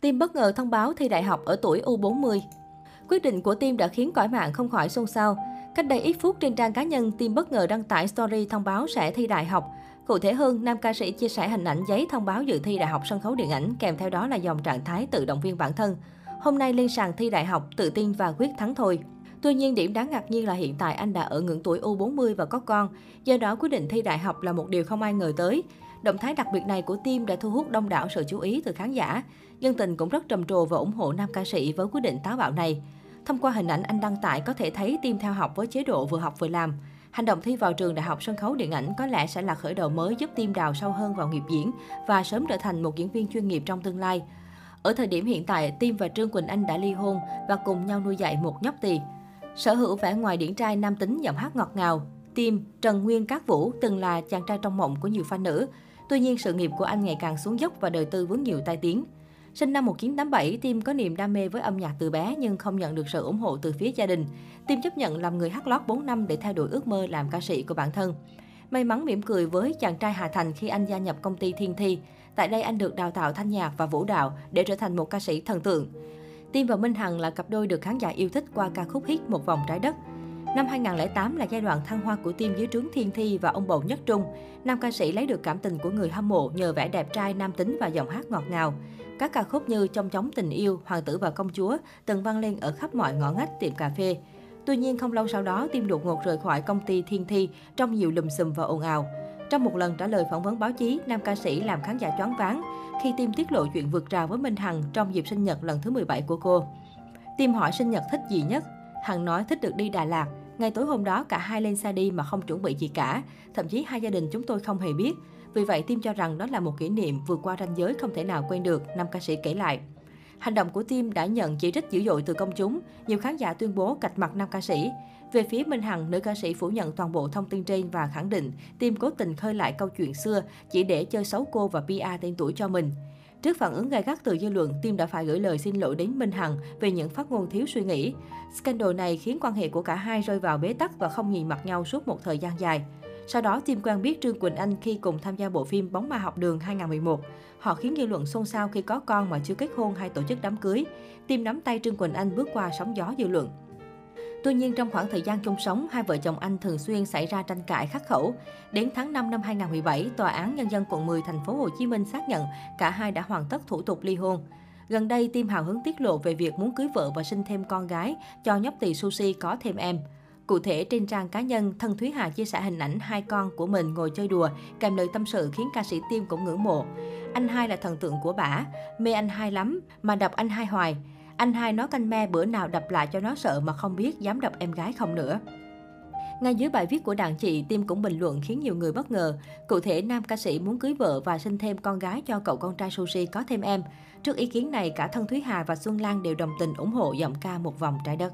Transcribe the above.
Tim bất ngờ thông báo thi đại học ở tuổi U40. Quyết định của Tim đã khiến cõi mạng không khỏi xôn xao. Cách đây ít phút trên trang cá nhân, Tim bất ngờ đăng tải story thông báo sẽ thi đại học. Cụ thể hơn, nam ca sĩ chia sẻ hình ảnh giấy thông báo dự thi đại học sân khấu điện ảnh, kèm theo đó là dòng trạng thái tự động viên bản thân. Hôm nay lên sàn thi đại học, tự tin và quyết thắng thôi. Tuy nhiên, điểm đáng ngạc nhiên là hiện tại anh đã ở ngưỡng tuổi U40 và có con, do đó quyết định thi đại học là một điều không ai ngờ tới. Động thái đặc biệt này của Tim đã thu hút đông đảo sự chú ý từ khán giả. Dân tình cũng rất trầm trồ và ủng hộ nam ca sĩ với quyết định táo bạo này. Thông qua hình ảnh anh đăng tải có thể thấy Tim theo học với chế độ vừa học vừa làm. Hành động thi vào trường Đại học Sân khấu Điện ảnh có lẽ sẽ là khởi đầu mới giúp Tim đào sâu hơn vào nghiệp diễn và sớm trở thành một diễn viên chuyên nghiệp trong tương lai. Ở thời điểm hiện tại, Tim và Trương Quỳnh Anh đã ly hôn và cùng nhau nuôi dạy một nhóc tỳ. Sở hữu vẻ ngoài điển trai nam tính giọng hát ngọt ngào, Tim, Trần Nguyên Cát Vũ từng là chàng trai trong mộng của nhiều fan nữ. Tuy nhiên, sự nghiệp của anh ngày càng xuống dốc và đời tư vướng nhiều tai tiếng. Sinh năm 1987, Tim có niềm đam mê với âm nhạc từ bé nhưng không nhận được sự ủng hộ từ phía gia đình. Tim chấp nhận làm người hát lót 4 năm để theo đuổi ước mơ làm ca sĩ của bản thân. May mắn mỉm cười với chàng trai Hà Thành khi anh gia nhập công ty Thiên Thi. Tại đây anh được đào tạo thanh nhạc và vũ đạo để trở thành một ca sĩ thần tượng. Tim và Minh Hằng là cặp đôi được khán giả yêu thích qua ca khúc hit Một vòng trái đất. Năm 2008 là giai đoạn thăng hoa của team dưới trướng Thiên Thi và ông bầu Nhất Trung. Nam ca sĩ lấy được cảm tình của người hâm mộ nhờ vẻ đẹp trai nam tính và giọng hát ngọt ngào. Các ca khúc như Trong chóng tình yêu, Hoàng tử và công chúa từng vang lên ở khắp mọi ngõ ngách tiệm cà phê. Tuy nhiên không lâu sau đó, team đột ngột rời khỏi công ty Thiên Thi trong nhiều lùm xùm và ồn ào. Trong một lần trả lời phỏng vấn báo chí, nam ca sĩ làm khán giả choáng váng khi team tiết lộ chuyện vượt rào với Minh Hằng trong dịp sinh nhật lần thứ 17 của cô. Team hỏi sinh nhật thích gì nhất? Hằng nói thích được đi Đà Lạt. Ngày tối hôm đó cả hai lên xe đi mà không chuẩn bị gì cả. Thậm chí hai gia đình chúng tôi không hề biết. Vì vậy Tim cho rằng đó là một kỷ niệm vượt qua ranh giới không thể nào quên được, nam ca sĩ kể lại. Hành động của Tim đã nhận chỉ trích dữ dội từ công chúng. Nhiều khán giả tuyên bố cạch mặt nam ca sĩ. Về phía Minh Hằng, nữ ca sĩ phủ nhận toàn bộ thông tin trên và khẳng định Tim cố tình khơi lại câu chuyện xưa chỉ để chơi xấu cô và PR tên tuổi cho mình. Trước phản ứng gai gắt từ dư luận, Tim đã phải gửi lời xin lỗi đến Minh Hằng về những phát ngôn thiếu suy nghĩ. Scandal này khiến quan hệ của cả hai rơi vào bế tắc và không nhìn mặt nhau suốt một thời gian dài. Sau đó, Tim quen biết Trương Quỳnh Anh khi cùng tham gia bộ phim Bóng ma học đường 2011. Họ khiến dư luận xôn xao khi có con mà chưa kết hôn hay tổ chức đám cưới. Tim nắm tay Trương Quỳnh Anh bước qua sóng gió dư luận. Tuy nhiên, trong khoảng thời gian chung sống, hai vợ chồng anh thường xuyên xảy ra tranh cãi khắc khẩu. Đến tháng 5 năm 2017, Tòa án Nhân dân quận 10 thành phố Hồ Chí Minh xác nhận cả hai đã hoàn tất thủ tục ly hôn. Gần đây, Tim hào hứng tiết lộ về việc muốn cưới vợ và sinh thêm con gái, cho nhóc tỳ Sushi có thêm em. Cụ thể, trên trang cá nhân, thân Thúy Hà chia sẻ hình ảnh hai con của mình ngồi chơi đùa, kèm lời tâm sự khiến ca sĩ Tim cũng ngưỡng mộ. Anh hai là thần tượng của bả, mê anh hai lắm, mà đọc anh hai hoài. Anh hai nói canh me bữa nào đập lại cho nó sợ mà không biết dám đập em gái không nữa. Ngay dưới bài viết của đàn chị, Tim cũng bình luận khiến nhiều người bất ngờ. Cụ thể, nam ca sĩ muốn cưới vợ và sinh thêm con gái cho cậu con trai Sushi có thêm em. Trước ý kiến này, cả thân Thúy Hà và Xuân Lan đều đồng tình ủng hộ giọng ca một vòng trái đất.